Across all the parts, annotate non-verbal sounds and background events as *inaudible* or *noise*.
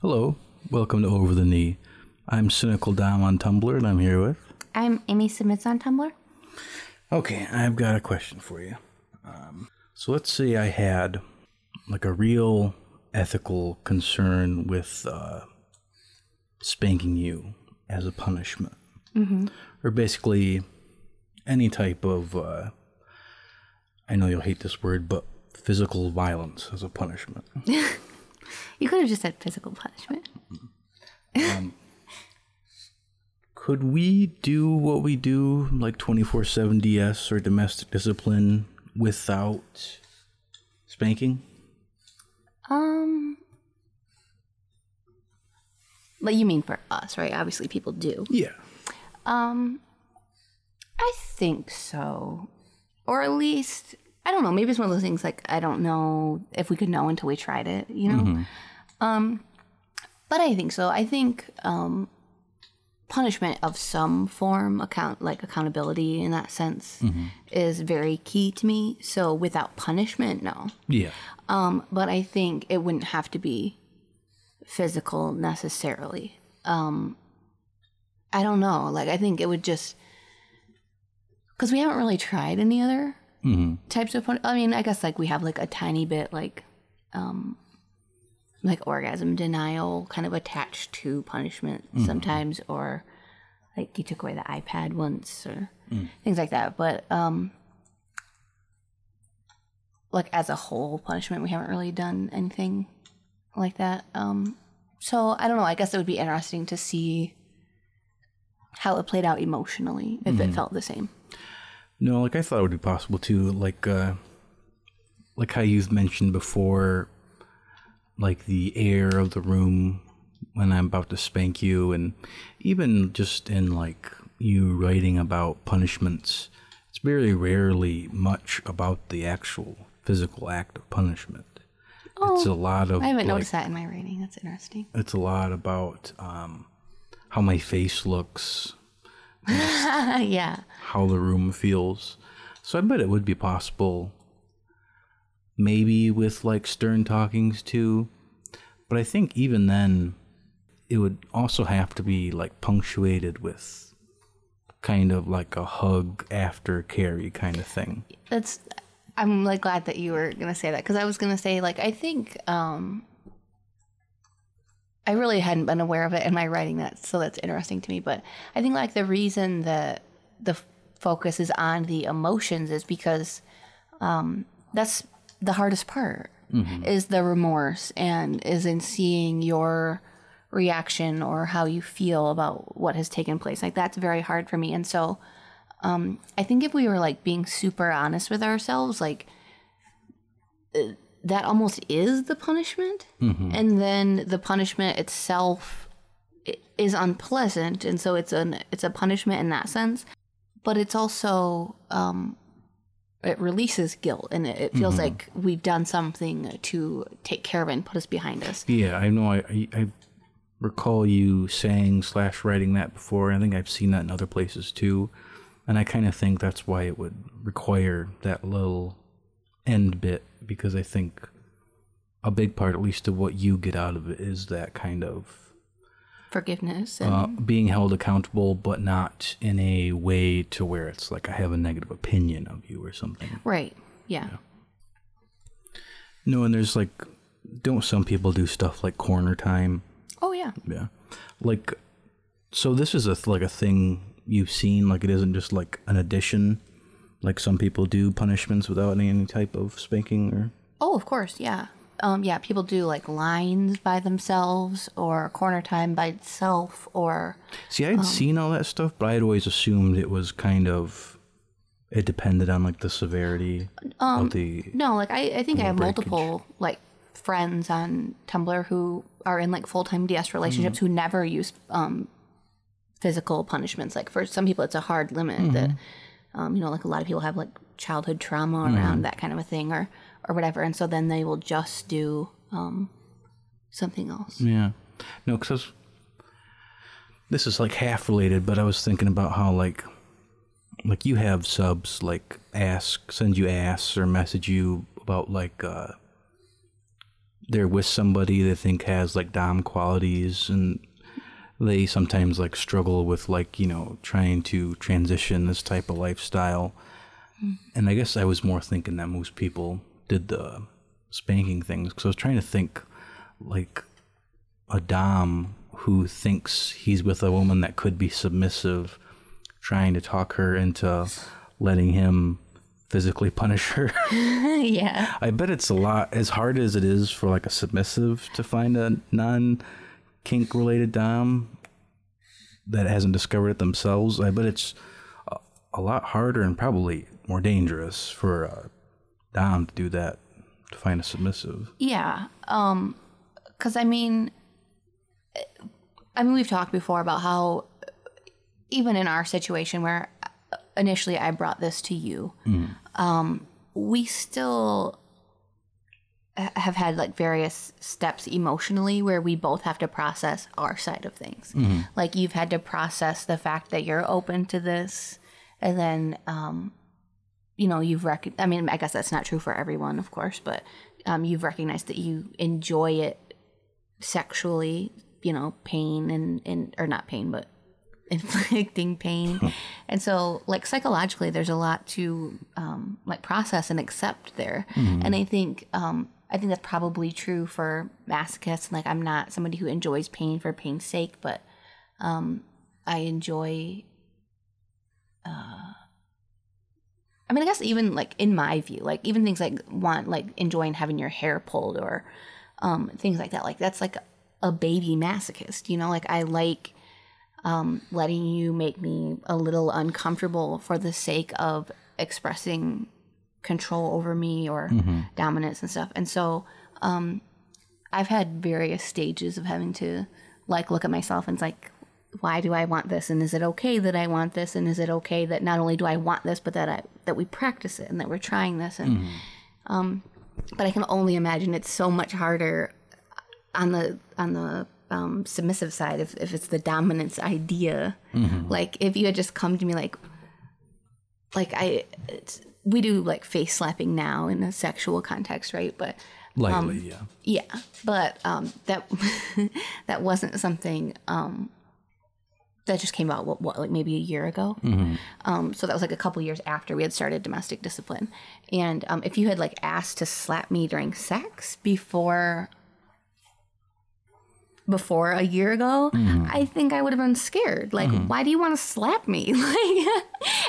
Hello, welcome to Over the Knee. I'm Cynical Dom on Tumblr, and I'm here with. I'm Amy Submits on Tumblr. Okay, I've got a question for you. Um, so let's say I had like a real ethical concern with uh, spanking you as a punishment, mm-hmm. or basically any type of. Uh, I know you'll hate this word, but physical violence as a punishment. *laughs* You could have just said physical punishment. Could we do what we do, like 24 7 DS or domestic discipline, without spanking? Um, but you mean for us, right? Obviously, people do. Yeah. Um, I think so, or at least I don't know. Maybe it's one of those things like I don't know if we could know until we tried it. You know. Um, but I think so. I think um, punishment of some form, account like accountability in that sense, is very key to me. So without punishment, no. Yeah. Um, but I think it wouldn't have to be physical necessarily. Um, I don't know. Like I think it would just because we haven't really tried any other types of. I mean, I guess like we have like a tiny bit like, um, like orgasm denial kind of attached to punishment sometimes, or like you took away the iPad once or things like that. But um, like as a whole punishment, we haven't really done anything like that. Um, so I don't know. I guess it would be interesting to see how it played out emotionally if it felt the same. No, like I thought it would be possible too. Like, uh, like how you've mentioned before, like the air of the room when I'm about to spank you, and even just in like you writing about punishments, it's very rarely much about the actual physical act of punishment. it's a lot of I haven't like, noticed that in my writing. That's interesting. it's a lot about um, how my face looks, *laughs* yeah. How the room feels. So I bet it would be possible, maybe with like stern talkings too. But I think even then, it would also have to be like punctuated with kind of like a hug aftercare kind of thing. That's I'm like glad that you were gonna say that because I was gonna say like I think um I really hadn't been aware of it in my writing that so that's interesting to me but I think like the reason that the focus is on the emotions is because um that's the hardest part is the remorse and is in seeing your reaction or how you feel about what has taken place. Like that's very hard for me. And so um, I think if we were like being super honest with ourselves, like uh, that almost is the punishment, and then the punishment itself is unpleasant, and so it's an it's a punishment in that sense. But it's also um, it releases guilt, and it, it feels like we've done something to take care of it and put us behind us. Yeah, I know. I, I, I recall you saying slash writing that before. I think I've seen that in other places too, and I kind of think that's why it would require that little end bit because I think a big part, at least, of what you get out of it is that kind of Forgiveness and uh, being held accountable, but not in a way to where it's like I have a negative opinion of you or something. right, yeah. No, and there's like, don't some people do stuff like corner time? Oh yeah, Yeah. Like, so this is a like a thing you've seen. Like, it isn't just like an addition. Like some people do punishments without any, any type of spanking or. Oh, of course, yeah. Um, yeah, people do like lines by themselves or corner time by itself or See, I'd seen all that stuff, but I had always assumed it was kind of. It depended on like the severity of the. no, like I, I think I have breakage. multiple like friends on Tumblr who are in like full time DS relationships who never use um physical punishments. Like for some people it's a hard limit that um, you know, like a lot of people have like childhood trauma around that kind of a thing or or whatever, and so then they will just do um something else. Yeah. No, because this is like half related, but I was thinking about how like like you have subs like ask send you asks or message you about like uh they're with somebody they think has like dom qualities and they sometimes like struggle with like you know trying to transition this type of lifestyle and i guess i was more thinking that most people did the spanking things because i was trying to think like a dom who thinks he's with a woman that could be submissive trying to talk her into letting him physically punish her *laughs* *laughs* yeah. I bet it's a lot as hard as it is for like a submissive to find a non kink related dom that hasn't discovered it themselves. I bet it's a, a lot harder and probably more dangerous for a dom to do that to find a submissive. Yeah. Um cuz I mean I mean we've talked before about how even in our situation where initially I brought this to you, um we still have had like various steps emotionally where we both have to process our side of things. Like you've had to process the fact that you're open to this and then um you know you've rec- i mean i guess that's not true for everyone of course but um, you've recognized that you enjoy it sexually you know pain and, and or not pain but *laughs* inflicting pain. And so like psychologically there's a lot to um, like process and accept there. And i think um, i think that's probably true for masochists. Like i'm not somebody who enjoys pain for pain's sake but um, i enjoy I mean, I guess even like in my view, like even things like want like enjoying having your hair pulled or um, things like that. Like that's like a baby masochist, you know. Like I like um, letting you make me a little uncomfortable for the sake of expressing control over me or dominance and stuff. And so um, I've had various stages of having to like look at myself and it's like, why do I want this? And is it okay that I want this? And is it okay that not only do I want this, but that I that we practice it and that we're trying this? And um, but I can only imagine it's so much harder on the on the um, submissive side if, if it's the dominance idea. Like if you had just come to me like like I it's, we do like face slapping now in a sexual context, right? But Lightly, yeah. yeah, but um, that *laughs* that wasn't something um, that just came out what, what like maybe a year ago. Um, so that was like a couple years after we had started domestic discipline. And um, if you had like asked to slap me during sex before before a year ago, I think I would have been scared. Like, why do you want to slap me? *laughs* Like,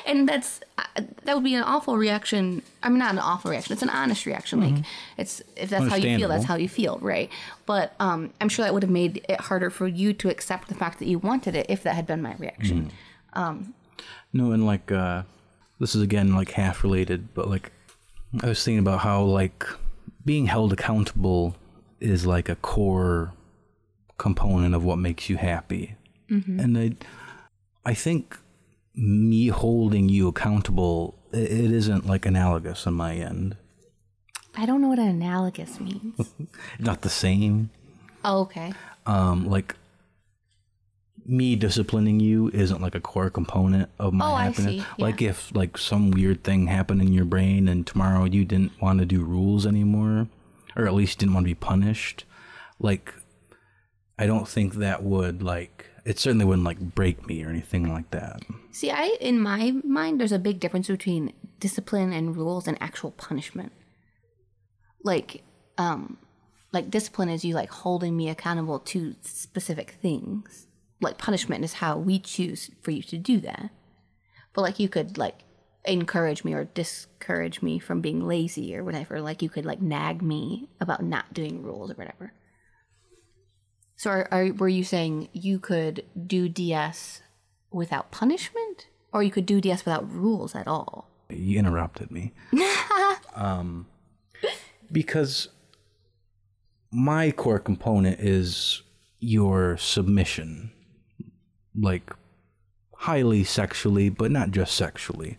and that's uh, that would be an awful reaction. I mean, not an awful reaction. It's an honest reaction. Like, it's if that's how you feel, that's how you feel, right? But um, I'm sure that would have made it harder for you to accept the fact that you wanted it if that had been my reaction. No, and like uh this is again like half related, but like I was thinking about how like being held accountable is like a core component of what makes you happy. And I I think me holding you accountable it isn't like analogous on my end. I don't know what analogous means. *laughs* Not the same. oh, okay. Um like me disciplining you isn't like a core component of my Oh, happiness. yeah. Like if like some weird thing happened in your brain and tomorrow you didn't want to do rules anymore, or at least didn't want to be punished, like I don't think that would like it certainly wouldn't like break me or anything like that. See, I in my mind, there's a big difference between discipline and rules and actual punishment. Like, um, like discipline is you like holding me accountable to specific things. Like punishment is how we choose for you to do that. But like you could like encourage me or discourage me from being lazy or whatever. Like you could like nag me about not doing rules or whatever. So are, are were you saying you could do DS without punishment, or you could do DS without rules at all? You interrupted me. *laughs* um, because my core component is your submission, like highly sexually, but not just sexually.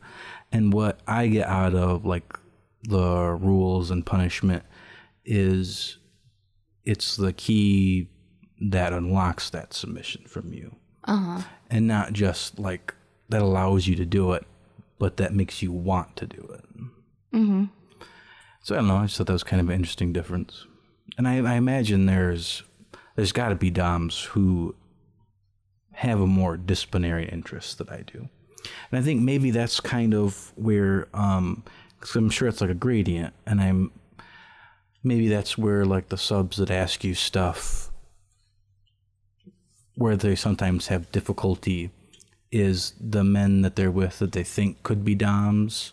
And what I get out of like the rules and punishment is it's the key that unlocks that submission from you. Uh-huh. And not just like that allows you to do it, but that makes you want to do it. Mm-hmm. So I don't know. I just thought that was kind of an interesting difference. and I, I imagine there's there's got to be doms who have a more disciplinary interest than I do, and I think maybe that's kind of where um, cause I'm sure it's like a gradient, and I'm maybe that's where like the subs that ask you stuff where they sometimes have difficulty is the men that they're with that they think could be doms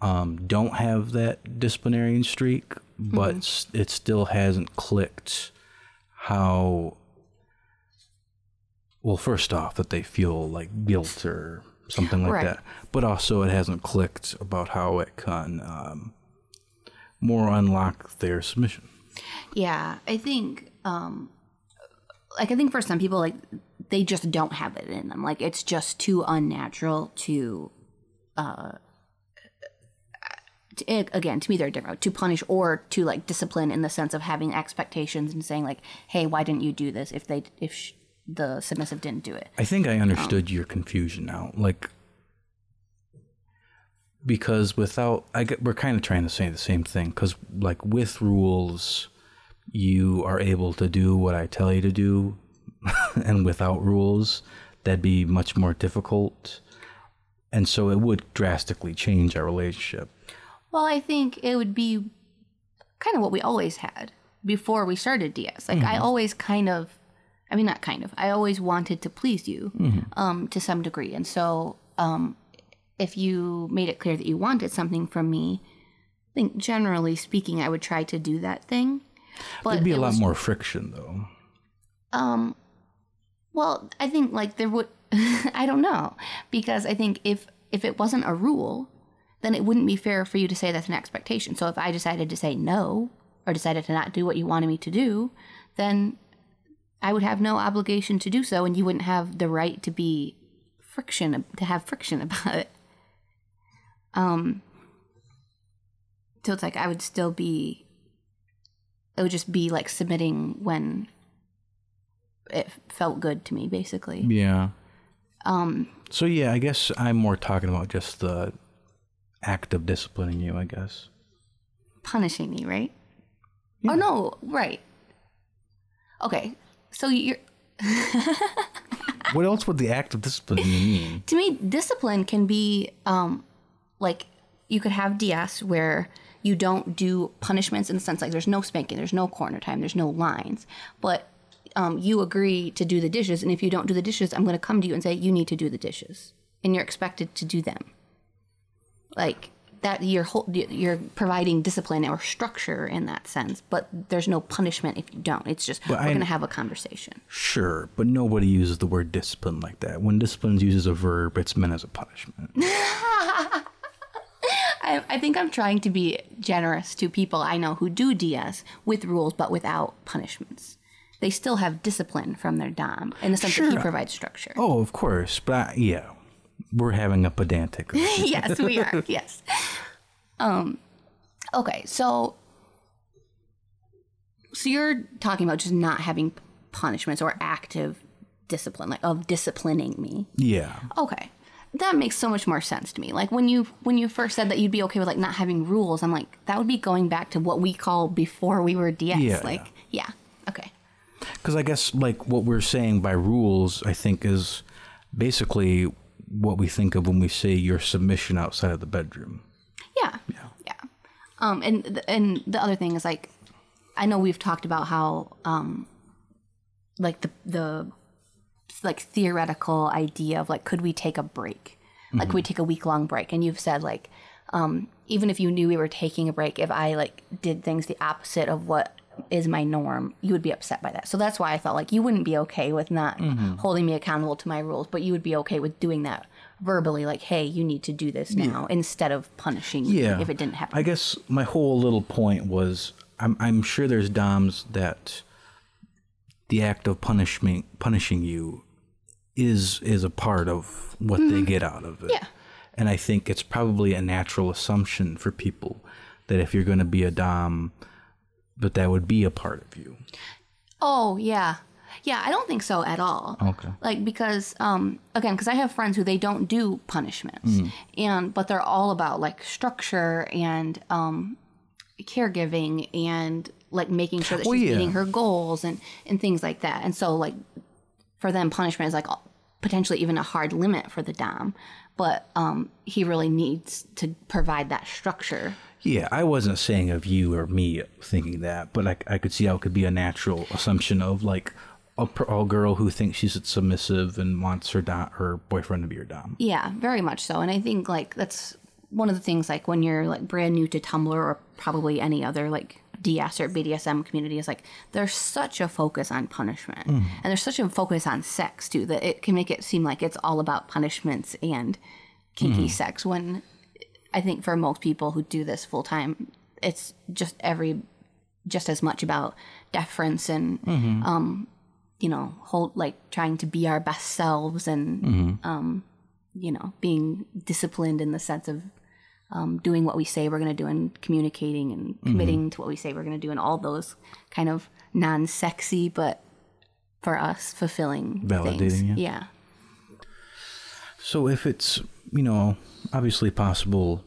um, don't have that disciplinarian streak, but s- it still hasn't clicked how. Well, first off, that they feel like guilt or something like Right. that, but also it hasn't clicked about how it can um, more unlock their submission. Yeah, I think um like I think for some people like they just don't have it in them. Like it's just too unnatural to uh to, it- again, to me they're different. To punish or to like discipline in the sense of having expectations and saying like, "Hey, why didn't you do this?" if they if sh- the submissive didn't do it. I think I understood your confusion now. Like, because without, I get, we're kind of trying to say the same thing. Because, like, with rules, you are able to do what I tell you to do. *laughs* and without rules, that'd be much more difficult. And so it would drastically change our relationship. Well, I think it would be kind of what we always had before we started DS. Like I always kind of, I mean, not kind of. I always wanted to please you, um, to some degree, and so um, if you made it clear that you wanted something from me, I think generally speaking, I would try to do that thing. But There'd be a lot was- more friction, though. Um, well, I think like there would, *laughs* I don't know, because I think if if it wasn't a rule, then it wouldn't be fair for you to say that's an expectation. So if I decided to say no or decided to not do what you wanted me to do, then I would have no obligation to do so, and you wouldn't have the right to be friction to have friction *laughs* about it. Um. So it's like I would still be. It would just be like submitting when it felt good to me, basically. Yeah. Um, So, yeah, I guess I'm more talking about just the act of disciplining you, I guess. punishing me, right? Oh no, right. Okay, so you're *laughs* What else would the act of disciplining mean? to me, discipline can be um, like you could have DS where you don't do punishments in the sense like there's no spanking, there's no corner time, there's no lines, but um, you agree to do the dishes, and if you don't do the dishes, I'm going to come to you and say you need to do the dishes, and you're expected to do them. Like that, you're hol- you're providing discipline or structure in that sense, but there's no punishment if you don't. It's just we're going to have a conversation. Sure, but nobody uses the word discipline like that. When discipline uses a verb, it's meant as a punishment. *laughs* I, I think I'm trying to be generous to people I know who do DS with rules but without punishments. They still have discipline from their Dom in the sense that he Sure. provides structure. oh, of course, but I, yeah, we're having a pedantic. *laughs* yes, we are. *laughs* Yes. Um. Okay, so so you're talking about just not having punishments or active discipline, like of disciplining me. yeah, Okay. That makes so much more sense to me. Like when you when you first said that you'd be okay with like not having rules, I'm like that would be going back to what we call before we were DS. Yeah, like yeah. Okay. because I guess like what we're saying by rules, I think is basically what we think of when we say your submission outside of the bedroom. Yeah. Yeah. Um and th- and the other thing is like I know we've talked about how um like the the like theoretical idea of like could we take a break? Like could we take a week long break? And you've said like um even if you knew we were taking a break, if I like did things the opposite of what is my norm, you would be upset by that. So that's why I felt like you wouldn't be okay with not holding me accountable to my rules, but you would be okay with doing that verbally, like, hey, you need to do this now, instead of punishing me Yeah, if it didn't happen. I guess my whole little point was I'm I'm sure there's DOMs that the act of punishment punishing you is is a part of what they get out of it. Yeah. And I think it's probably a natural assumption for people that if you're going to be a dom that that would be a part of you. Oh yeah, yeah. I don't think so at all. Okay. Like because um again, because I have friends who they don't do punishments, Mm. and but they're all about like structure and um caregiving and like making sure that Well, she's yeah. meeting her goals and and things like that. And so like for them punishment is like potentially even a hard limit for the dom, but um he really needs to provide that structure. Yeah, I wasn't saying of you or me thinking that, but I, I could see how it could be a natural assumption of like a, a girl who thinks she's submissive and wants her dom, her boyfriend to be her dom. Yeah, very much so. And I think like that's one of the things like when you're like brand new to Tumblr or probably any other like DS or BDSM community is like there's such a focus on punishment. And there's such a focus on sex too that it can make it seem like it's all about punishments and kinky sex when I think for most people who do this full time it's just every just as much about deference and um you know hold like trying to be our best selves and um you know being disciplined in the sense of um, doing what we say we're going to do and communicating and committing to what we say we're going to do and all those kind of non-sexy but for us fulfilling Validating, things. yeah. yeah So if it's, you know, obviously possible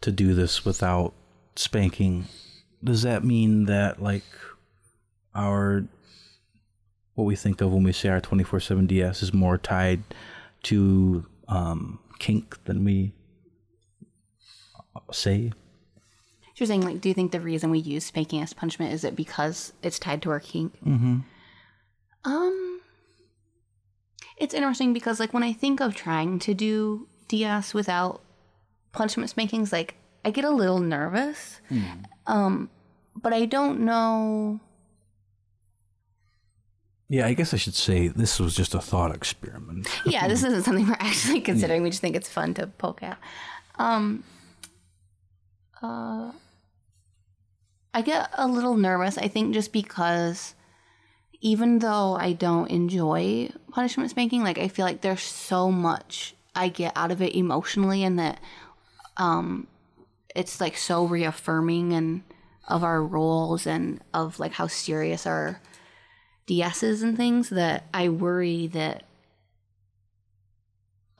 to do this without spanking, does that mean that like our what we think of when we say our 24/7 DS is more tied to um kink than we say? you're saying like do you think the reason we use spanking as punishment is it because it's tied to our kink mm-hmm. um it's interesting because like when i think of trying to do ds without punishment spankings like i get a little nervous um but i don't know Yeah, I guess I should say this was just a thought experiment. yeah, this *laughs* isn't something we're actually considering. We just think it's fun to poke at. Um, uh, I get a little nervous. I think just because, even though I don't enjoy punishment spanking, like I feel like there's so much I get out of it emotionally, and that, um, it's like so reaffirming and of our roles and of like how serious our DSs and things that I worry that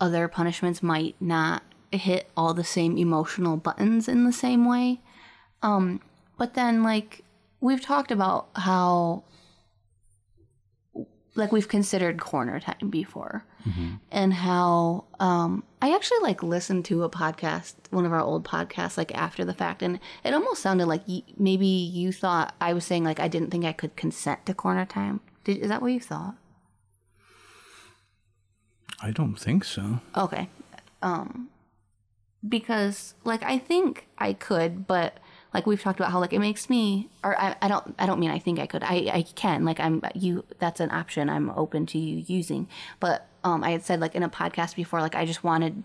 other punishments might not hit all the same emotional buttons in the same way. Um, but then, like, we've talked about how, like, we've considered corner time before and how um, I actually, like, listened to a podcast, one of our old podcasts, like, after the fact. And it almost sounded like y- maybe you thought I was saying, like, I didn't think I could consent to corner time. Did, is that what you thought? I don't think so. Okay. Um because like I think I could, but like we've talked about how like it makes me or I, I don't I don't mean I think I could. I I can. Like I'm you that's an option I'm open to you using. But um I had said like in a podcast before like I just wanted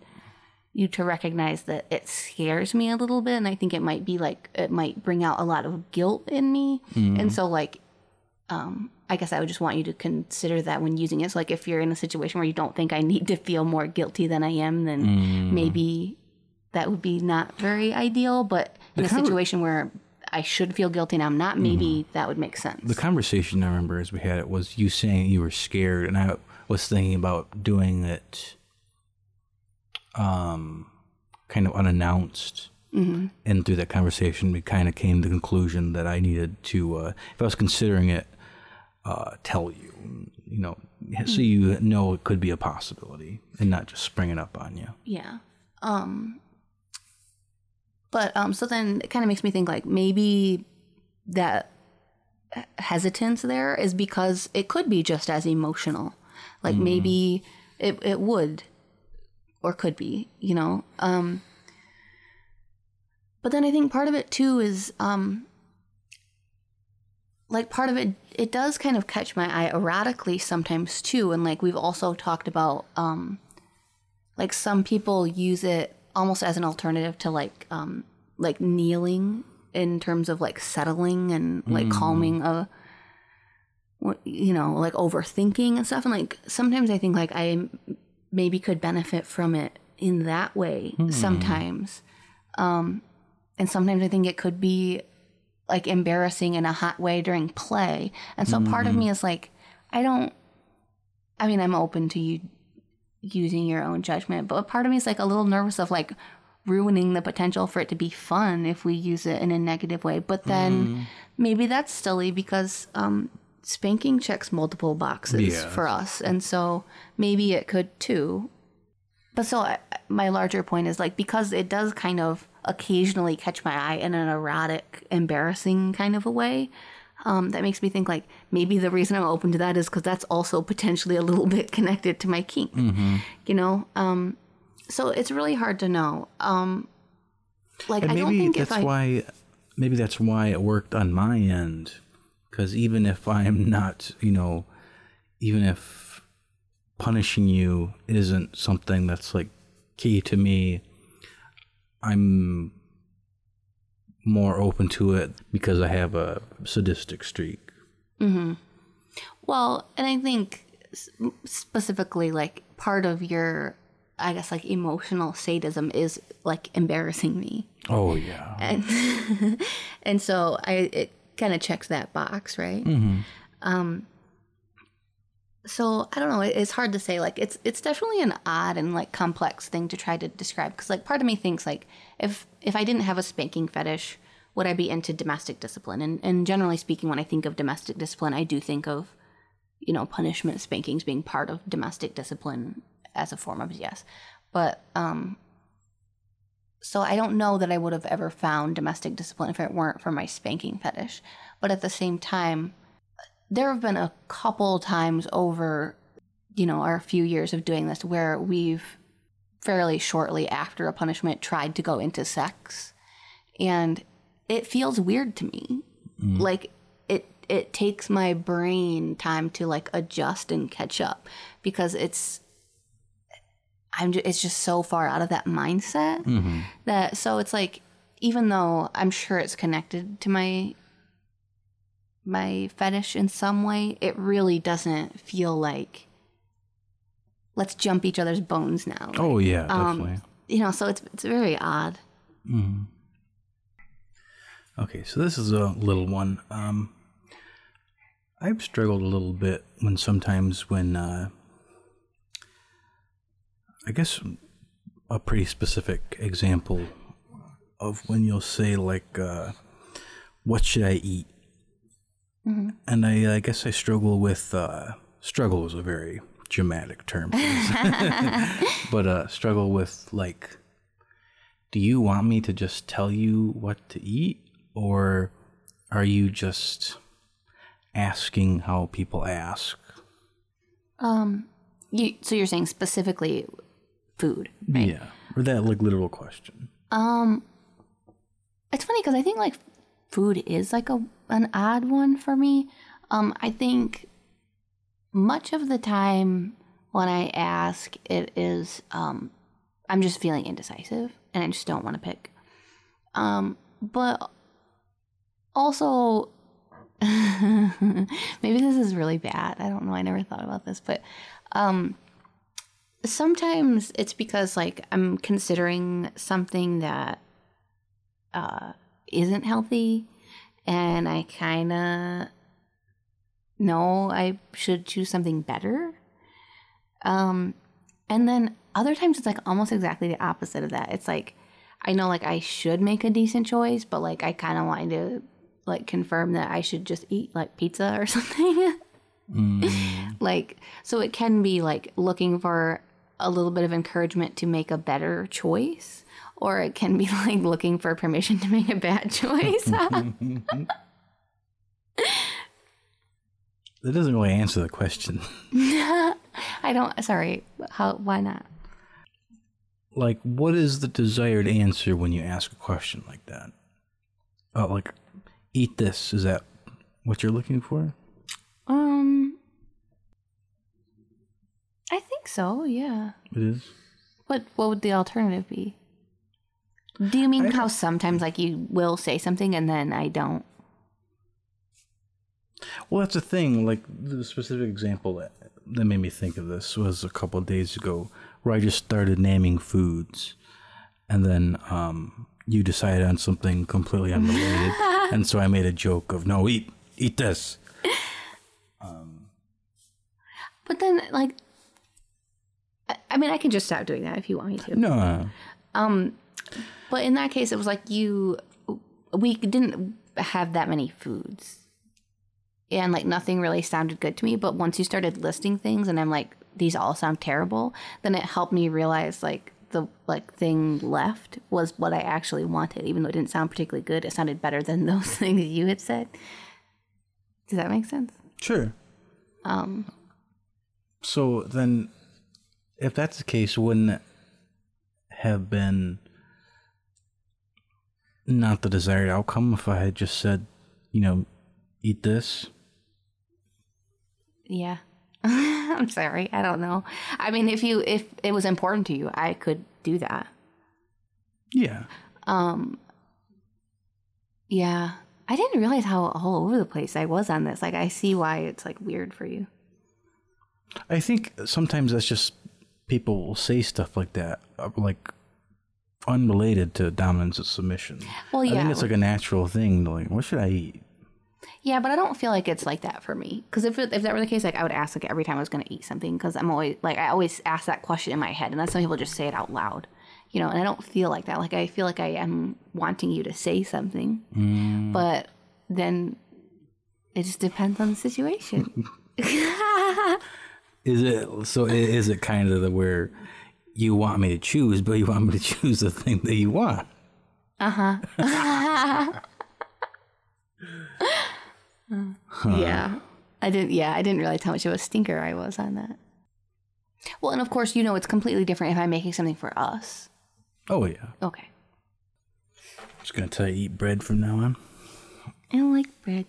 you to recognize that it scares me a little bit and I think it might be like it might bring out a lot of guilt in me. And so like um, I guess I would just want you to consider that when using it. So, like, if you're in a situation where you don't think I need to feel more guilty than I am, then maybe that would be not very ideal. But in a conver- situation where I should feel guilty and I'm not, maybe that would make sense. The conversation I remember as we had it was you saying you were scared, and I was thinking about doing it, um, kind of unannounced. Mm-hmm. And through that conversation, we kind of came to the conclusion that I needed to, uh, if I was considering it, uh, tell you, you know, so you know it could be a possibility, and not just spring it up on you. Yeah. Um but um so then it kind of makes me think like maybe that hesitance there is because it could be just as emotional. Like maybe it it would or could be, you know. Um but then I think part of it too is um like part of it it does kind of catch my eye erotically sometimes too and like we've also talked about um like some people use it almost as an alternative to like um like kneeling in terms of like settling and like calming a you know like overthinking and stuff. And like sometimes i think like i maybe could benefit from it in that way sometimes. Um and sometimes i think it could be like embarrassing in a hot way during play. And so part of me is like i don't i mean i'm open to you using your own judgment but part of me is like a little nervous of like ruining the potential for it to be fun if we use it in a negative way. But then maybe that's silly because um, spanking checks multiple boxes Yeah. for us. And so maybe it could too. But so I, my larger point is like because it does kind of occasionally catch my eye in an erotic, embarrassing kind of a way. Um, that makes me think like maybe the reason I'm open to that is because that's also potentially a little *laughs* bit connected to my kink. You know, um, so it's really hard to know. Um, like And I don't think that's if I why maybe that's why it worked on my end because even if i'm not you know even if punishing you isn't something that's like key to me i'm more open to it because i have a sadistic streak Mm-hmm. Well, and I think specifically, like part of your, I guess, like emotional sadism is like embarrassing me, oh yeah and *laughs* and so I it kind of checks that box, right? Mm-hmm. Um. So I don't know. It's hard to say. Like it's it's definitely an odd and like complex thing to try to describe because like part of me thinks like if if I didn't have a spanking fetish, would I be into domestic discipline? And and generally speaking, when I think of domestic discipline, I do think of you know, punishment spankings being part of domestic discipline as a form of yes. But um so I don't know that I would have ever found domestic discipline if it weren't for my spanking fetish. But at the same time, there have been a couple times over, you know, our few years of doing this where we've fairly shortly after a punishment tried to go into sex. And it feels weird to me. Mm-hmm. Like it it takes my brain time to like adjust and catch up because it's I'm it's just so far out of that mindset mm-hmm. that so it's like even though I'm sure it's connected to my my fetish in some way, it really doesn't feel like let's jump each other's bones now. oh yeah Um, definitely You know, so it's it's very odd. Okay, so this is a little one. Um, I've struggled a little bit when sometimes when uh, I guess a pretty specific example of when you'll say like, uh, "What should I eat?" And I, I guess I struggle with uh, struggle is a very dramatic term, *laughs* but uh, struggle with like do you want me to just tell you what to eat? Or are you just asking how people ask? Um you so you're saying specifically food, right? yeah. Or that like literal question. Um, it's funny because I think like food is like a an odd one for me. Um, I think much of the time when I ask, it is um, I'm just feeling indecisive and I just don't want to pick. Um, but also, *laughs* maybe this is really bad. I don't know. I never thought about this, but um, sometimes it's because like I'm considering something that uh, isn't healthy, and I kind of know I should choose something better. Um, and then other times it's like almost exactly the opposite of that. It's like I know like I should make a decent choice, but like I kind of want to like confirm that I should just eat like pizza or *laughs* something. *laughs* like so it can be like looking for a little bit of encouragement to make a better choice or it can be *laughs* like looking for permission to make a bad *laughs* choice. That doesn't really answer the question. *laughs* I don't sorry how why not? Like what is the desired answer when you ask a question like that? Oh like eat this is that what you're looking for? Um i think so yeah. It is? What what would the alternative be do you mean how sometimes like you will say something and then i don't Well, that's the thing. Like the specific example that, that made me think of this was a couple of days ago, where I just started naming foods, and then um, you decided on something completely unrelated, *laughs* and so I made a joke of, "No, eat, eat this." but then like I, I mean i can just stop doing that if you want me to No, no, no. Um, But in that case, it was like you, we didn't have that many foods. And like nothing really sounded good to me. But once you started listing things and I'm like, these all sound terrible, then it helped me realize like the like thing left was what I actually wanted. Even though it didn't sound particularly good, it sounded better than *laughs* those things you had said. Does that make sense? Sure. Um, So then, if that's the case, wouldn't it have been not the desired outcome if I had just said, you know, eat this? yeah. *laughs* I'm sorry. I don't know. I mean, if you if it was important to you, I could do that. Yeah. Um Yeah. I didn't realize how all over the place I was on this. Like I see why it's like weird for you. I think sometimes that's just people will say stuff like that, uh, like unrelated to dominance and submission. Well, yeah. I think it's like a natural thing. Like, what should I eat? Yeah, but I don't feel like it's like that for me. Because if it, if that were the case, like I would ask like every time I was going to eat something. Because I'm always like I always ask that question in my head, and then some people just say it out loud, you know. And I don't feel like that. Like I feel like I am wanting you to say something, mm. but then it just depends on the situation. *laughs* Is it so? Is it kind of the where you want me to choose, but you want me to choose the thing that you want? Uh huh. huh. *laughs* Yeah. I didn't yeah, I didn't realize how much of a stinker I was on that. Well, and of course, you know it's completely different if I'm making something for us. Oh yeah. Okay. Just gonna tell you eat bread from now on. I don't like bread.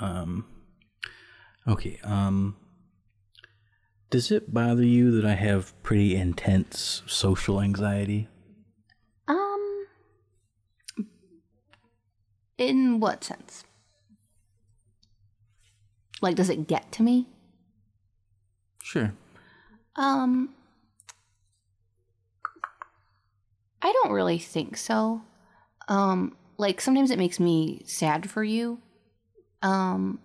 Um. Okay. Um. Does it bother you that I have pretty intense social anxiety? Um in what sense? Like does it get to me? Sure. Um I don't really think so. Um like sometimes it makes me sad for you. Um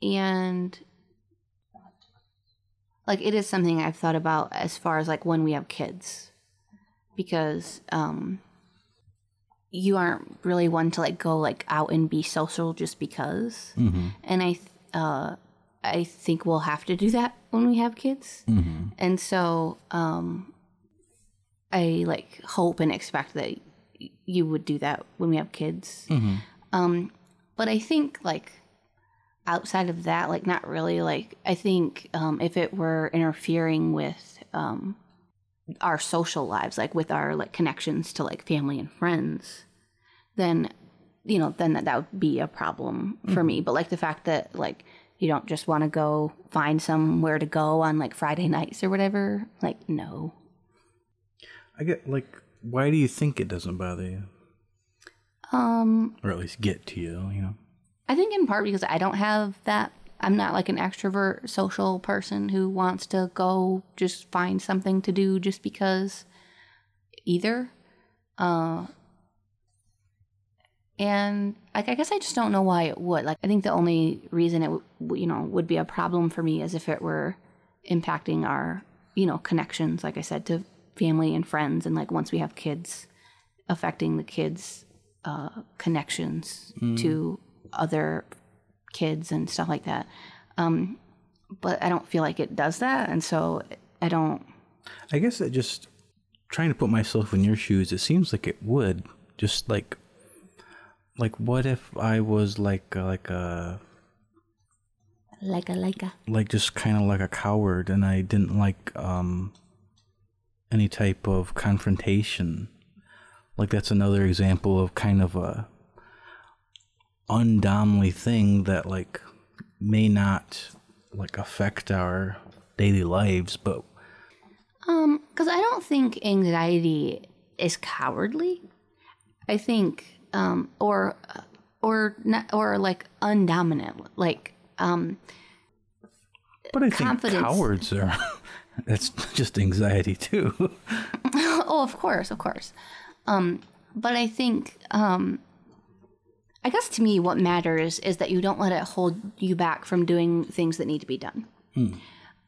and like it is something I've thought about as far as like when we have kids. Because um you aren't really one to like go like out and be social just because. Mm-hmm. And I th- uh I think we'll have to do that when we have kids. Mm-hmm. And so um I like hope and expect that y- you would do that when we have kids. Mm-hmm. Um but I think like outside of that like not really like I think um if it were interfering with um our social lives like with our like connections to like family and friends then you know then that, that would be a problem for me but like the fact that like you don't just want to go find somewhere to go on like Friday nights or whatever like no I get like, why do you think it doesn't bother you, um or at least get to you? You know. I think in part because I don't have that. I'm not like an extrovert social person who wants to go just find something to do just because either. Uh, and like I guess I just don't know why it would. Like I think the only reason it w- you know would be a problem for me is if it were impacting our you know connections like I said to family and friends and like once we have kids affecting the kids uh, connections to other kids and stuff like that. Um, but I don't feel like it does that, and so I don't. I guess it just trying to put myself in your shoes. It seems like it would just like, like what if I was like a, like a Like a like a. like just kind of like a coward and I didn't like um any type of confrontation. Like that's another example of kind of a undomly thing that like may not like affect our daily lives, but Um, because I don't think anxiety is cowardly. I think, um, or or not, or like undominant. Like, um, but I think Confidence. cowards are *laughs* that's just anxiety too. *laughs* oh, of course, of course. Um, but I think, um, I guess to me, what matters is that you don't let it hold you back from doing things that need to be done.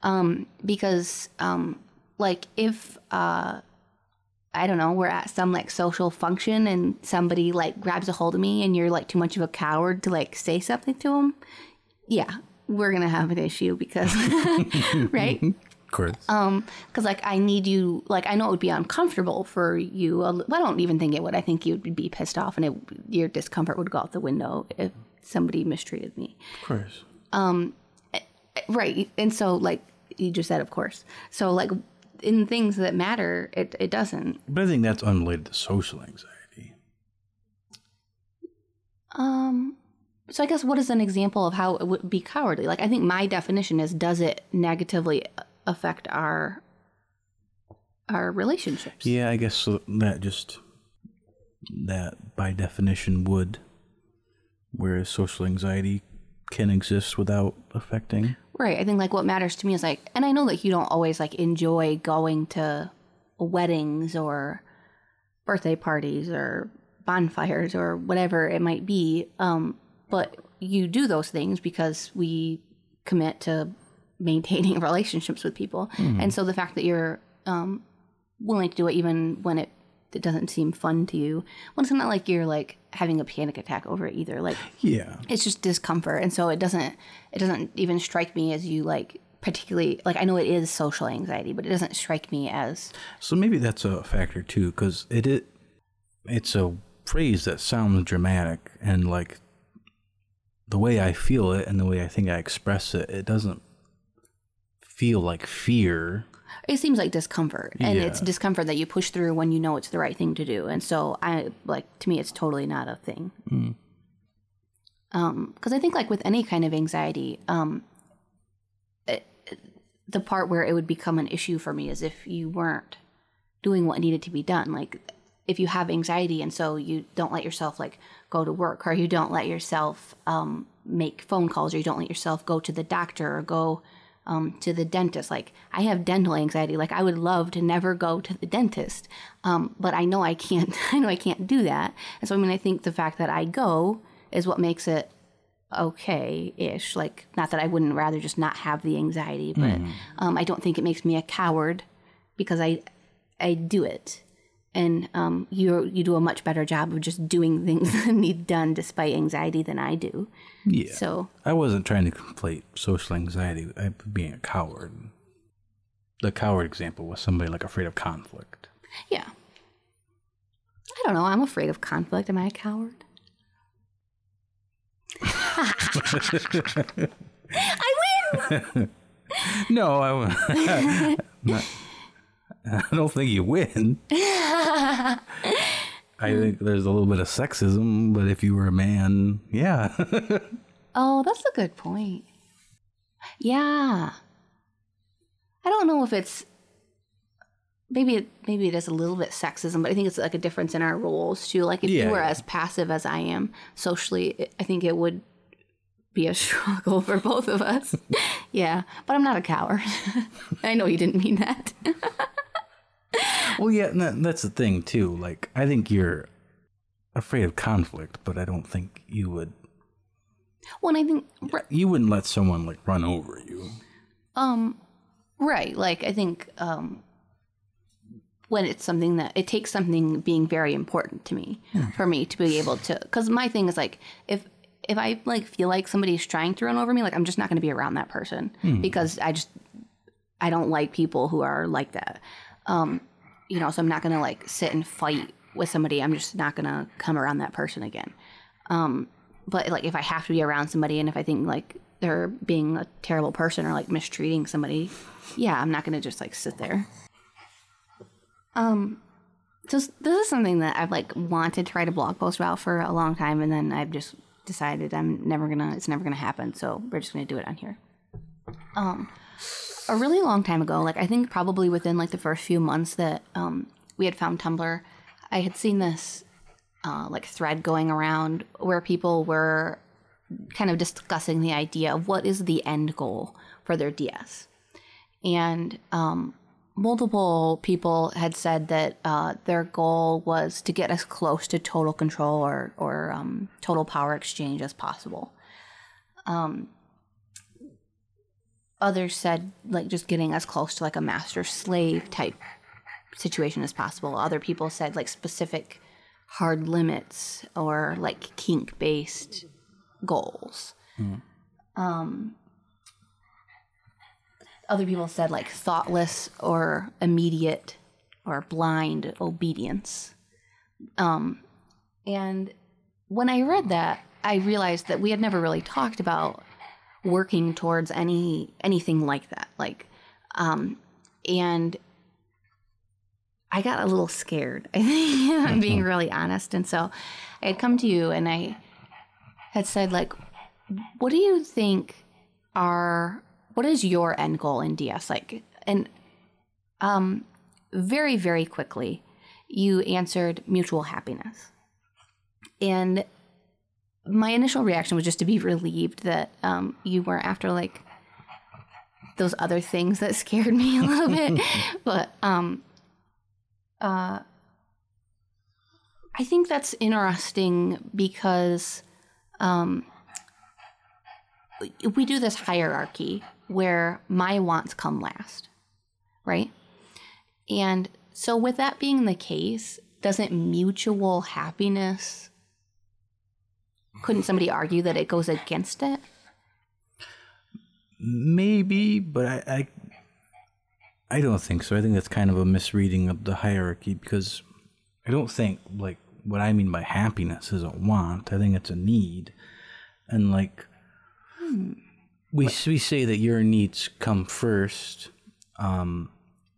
Um, because, um, like, if uh, I don't know, we're at some like social function and somebody like grabs a hold of me and you're like too much of a coward to like say something to them, yeah, we're gonna have an issue because, *laughs* right? Of course. Um, because like I need you, like I know it would be uncomfortable for you. Well, I don't even think it would. I think you'd be pissed off and it, your discomfort would go out the window if somebody mistreated me. of course. Right. And so, like you just said, of course. So, like in things that matter, it, it doesn't. But I think that's unrelated to social anxiety. Um, so I guess what is an example of how it would be cowardly? Like I think my definition is does it negatively affect our our relationships? Yeah, I guess that just that by definition would, whereas social anxiety can exist without affecting. Right. I think like what matters to me is like, and I know that you don't always like enjoy going to weddings or birthday parties or bonfires or whatever it might be. Um, but you do those things because we commit to maintaining *laughs* relationships with people. And so the fact that you're um, willing to do it even when it, it doesn't seem fun to you, well, it's not like you're like having a panic attack over it either. Like, Yeah. it's just discomfort and so it doesn't it doesn't even strike me as you like particularly like i know it is social anxiety but it doesn't strike me as So maybe that's a factor too, because it, it it's a phrase that sounds dramatic and like the way I feel it and the way I think I express it, it doesn't feel like fear. it seems like discomfort and it's discomfort that you push through when you know it's the right thing to do and so i like to me it's totally not a thing. Um because i think like with any kind of anxiety um it, the part where it would become an issue for me is if you weren't doing what needed to be done. Like if you have anxiety and so you don't let yourself like go to work or you don't let yourself um, make phone calls or you don't let yourself go to the doctor or go um, to the dentist. Like i have dental anxiety. Like i would love to never go to the dentist um, but i know i can't. *laughs* I know i can't do that. And so i mean i think the fact that i go is what makes it okay-ish. Like not that i wouldn't rather just not have the anxiety but um, i don't think it makes me a coward because i i do it and um, you you do a much better job of just doing things *laughs* that need done despite anxiety than i do Yeah. so I wasn't trying to conflate social anxiety with being a coward. The coward example was somebody like afraid of conflict. yeah i don't know i'm afraid of conflict am i a coward *laughs* *laughs* i win No, I, not, *laughs* I don't think you win. *laughs* I think there's a little bit of sexism, but if you were a man, yeah. *laughs* Oh, that's a good point. Yeah. I don't know if it's maybe it maybe it is a little bit sexism, but I think it's like a difference in our roles too. Like if Yeah, you were yeah. as passive as I am socially, I think it would be a struggle for both of us. yeah, but I'm not a coward. I know you didn't mean that. *laughs* well, yeah, that, that's the thing too. Like, I think you're afraid of conflict, but I don't think you would. well, I think You wouldn't let someone like run over you. Um, right. Like I think um, when it's something that it takes something being very important to me for me to be able to. Because my thing is like if if I like feel like somebody's trying to run over me, like I'm just not going to be around that person because I just I don't like people who are like that. Um, you know, so I'm not to like sit and fight with somebody. I'm just not to come around that person again. Um, but like if I have to be around somebody and if I think like they're being a terrible person or like mistreating somebody, yeah, I'm not gonna just like sit there. Um, so this is something that I've like wanted to write a blog post about for a long time, and then I've just decided I'm never gonna. It's never gonna happen. So we're just gonna do it on here. Um, a really long time ago, like I think probably within like the first few months that um we had found Tumblr, I had seen this uh, like thread going around where people were kind of discussing the idea of what is the end goal for their DS. And um, multiple people had said that uh, their goal was to get as close to total control or, or um, total power exchange as possible. Um, others said like just getting as close to like a master slave type situation as possible. Other people said like specific hard limits or like kink based goals. Um, other people said like thoughtless or immediate or blind obedience. Um, and when I read that, I realized that we had never really talked about working towards any anything like that. Like, um, and I got a little scared. *laughs* I think I'm being really honest. And so I had come to you and I had said, like, what do you think are what is your end goal in DS? Like, and um, very very quickly, you answered mutual happiness, and my initial reaction was just to be relieved that um, you were after like those other things that *laughs* scared me a little bit, *laughs* but um, uh, I think that's interesting because um, we do this hierarchy where my wants come last, right? And so, with that being the case, doesn't mutual happiness, couldn't somebody argue that it goes against it? Maybe, but I, I I don't think so. I think that's kind of a misreading of the hierarchy because I don't think like what I mean by happiness is a want. I think it's a need, and like we we say that your needs come first, um,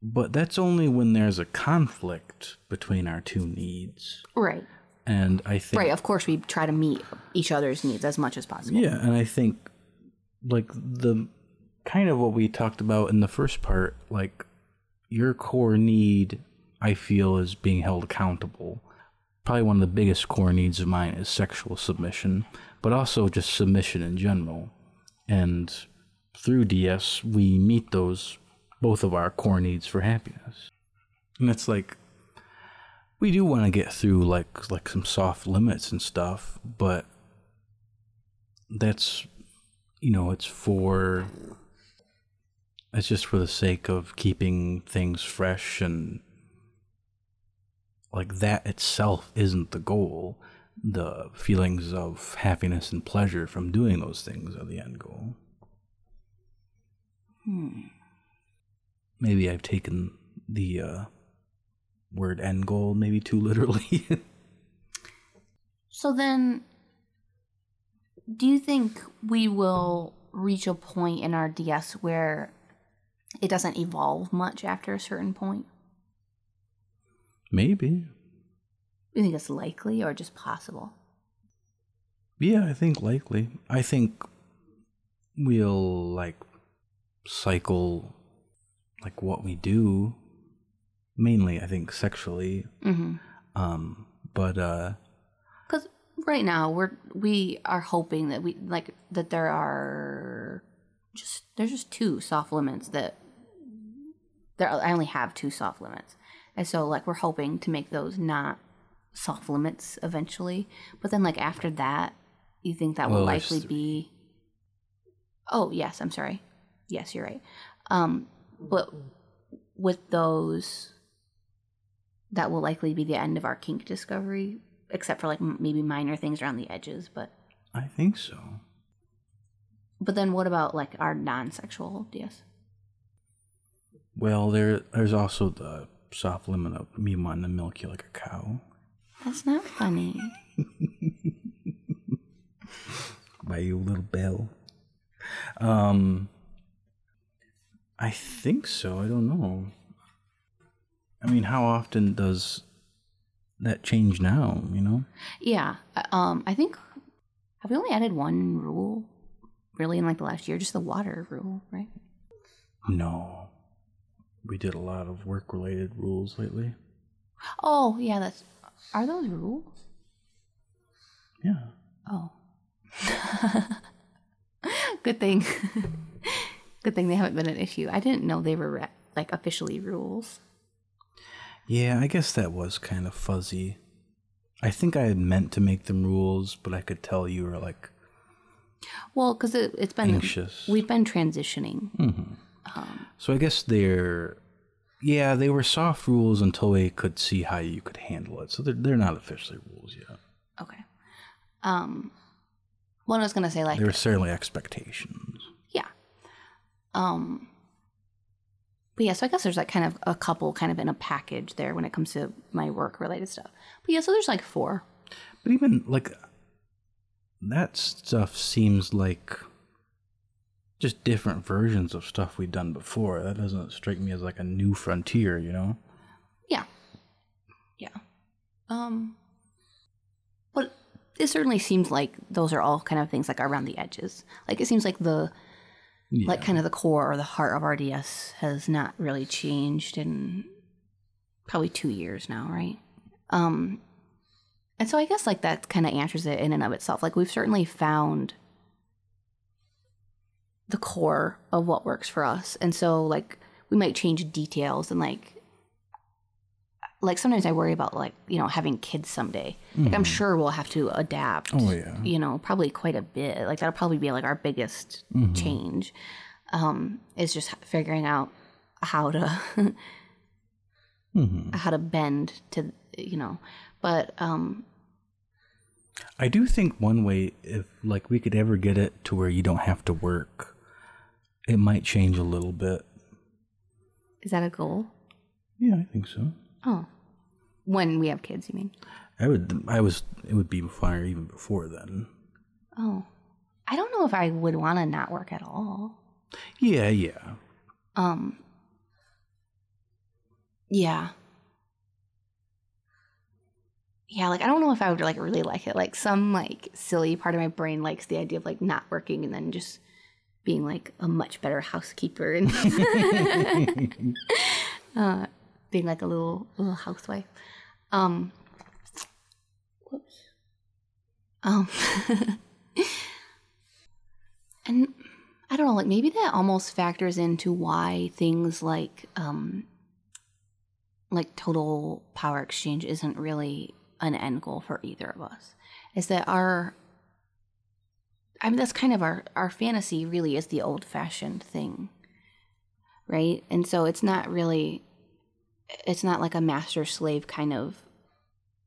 but that's only when there's a conflict between our two needs. Right. And I think Right. Of course, we try to meet each other's needs as much as possible. Yeah, and I think like the kind of what we talked about in the first part, like your core need I feel is being held accountable. Probably one of the biggest core needs of mine is sexual submission, but also just submission in general. And through DS, we meet those both of our core needs for happiness. And it's like we do want to get through like like some soft limits and stuff, but that's you know it's for it's just for the sake of keeping things fresh and like that itself isn't the goal the feelings of happiness and pleasure from doing those things are the end goal Hmm. maybe i've taken the uh, word end goal maybe too literally *laughs* So then, do you think we will reach a point in our DS where it doesn't evolve much after a certain point? maybe You think it's likely or just possible? Yeah, I think likely. I think we'll like cycle like what we do mainly I think sexually. Mm-hmm. Um but uh Because right now we're we are hoping that we like that there are just there's just two soft limits that there I only have two soft limits, and so like we're hoping to make those not soft limits eventually. But then like after that, you think that will Well, there's likely be. Oh yes, I'm sorry. Yes, you're right. Um, but with those, that will likely be the end of our kink discovery, except for like m- maybe minor things around the edges. But I think so. but then what about like our non-sexual DS? Well, there there's also the soft limit of me wanting to milk you like a cow That's not funny. *laughs* by you little bell. Um I think so. I don't know. I mean, how often does that change now, you know? Yeah. uh, Um, I think have we only added one rule really in like the last year? Just the water rule, right? No. We did a lot of work related rules lately. Oh yeah, that's are those rules? Yeah. Oh. *laughs* Good thing. *laughs* Good thing they haven't been an issue. I didn't know they were re- like officially rules. Yeah, I guess that was kind of fuzzy. I think I had meant to make them rules, but I could tell you were like Well, because it, it's been anxious. we've been transitioning. So I guess they're Yeah, they were soft rules until they could see how you could handle it. So they're they're not officially rules yet. Okay. Um, what I was gonna say, like, They were certainly expectations. yeah. Um, but yeah, so I guess there's like kind of a couple kind of in a package there when it comes to my work related stuff. But yeah, so there's like four. But even like that stuff seems like just different versions of stuff we've done before. That doesn't strike me as like a new frontier, you know? Yeah. Yeah. Um but it certainly seems like those are all kind of things like around the edges. Like it seems like the Yeah. like kind of the core or the heart of our DS has not really changed in probably 2 years now, right? Um and so I guess like that kind of answers it in and of itself. Like we've certainly found the core of what works for us. And so like we might change details and like like sometimes I worry about like, you know, having kids someday. Like I'm sure we'll have to adapt. Oh, yeah. You know, probably quite a bit. Like that'll probably be like our biggest change. Um is just figuring out how to *laughs* hmm how to bend to you know. But um I do think one way, if like we could ever get it to where you don't have to work, it might change a little bit. is that a goal? Yeah, I think so. Oh. When we have kids, you mean? I would. I was. It would be fire even before then. Oh. I don't know if I would want to not work at all. Yeah, yeah. Um Yeah. Yeah, like I don't know if I would like really like it. Like some like silly part of my brain likes the idea of like not working and then just being like a much better housekeeper and *laughs* *laughs* uh, being like a little little housewife. Um whoops. Um *laughs* and I don't know, like maybe that almost factors into why things like um like total power exchange isn't really an end goal for either of us. Is that our I mean that's kind of our our fantasy really is the old fashioned thing. Right? And so it's not really it's not like a master slave kind of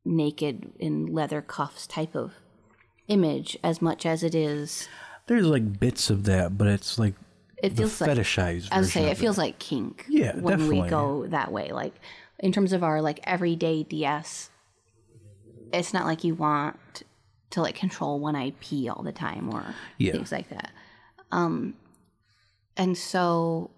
naked in leather cuffs type of image as much as it is There's like bits of that, but it's like it feels like fetishized. I would say it feels like kink. Yeah, when definitely. we go that way. Like in terms of our like everyday DS, it's not like you want to like control one IP all the time or Yeah. things like that. Um, and so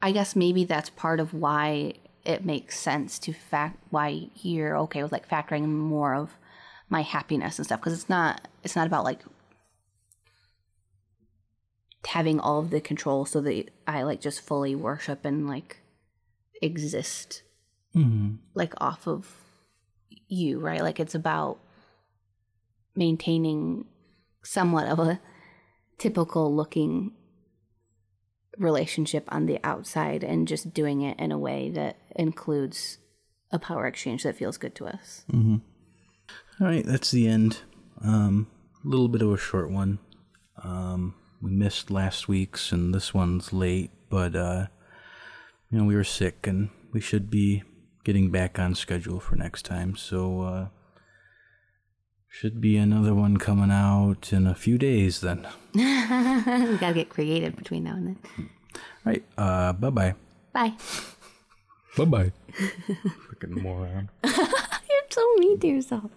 I guess maybe that's part of why it makes sense to fact why you're okay with like factoring more of my happiness and stuff because it's not it's not about like having all of the control so that I like just fully worship and like exist hmm like off of you, right? Like it's about maintaining somewhat of a typical looking relationship on the outside and just doing it in a way that includes a power exchange that feels good to us. hmm All right, that's the end. Um, a little bit of a short one. Um, we missed last week's, and this one's late, but uh, you know we were sick, and we should be getting back on schedule for next time. So uh, should be another one coming out in a few days. Then, *laughs* we gotta get creative between now and then. All right. Uh, bye bye. Bye. Bye bye. Freaking moron. *laughs* You're so mean to yourself.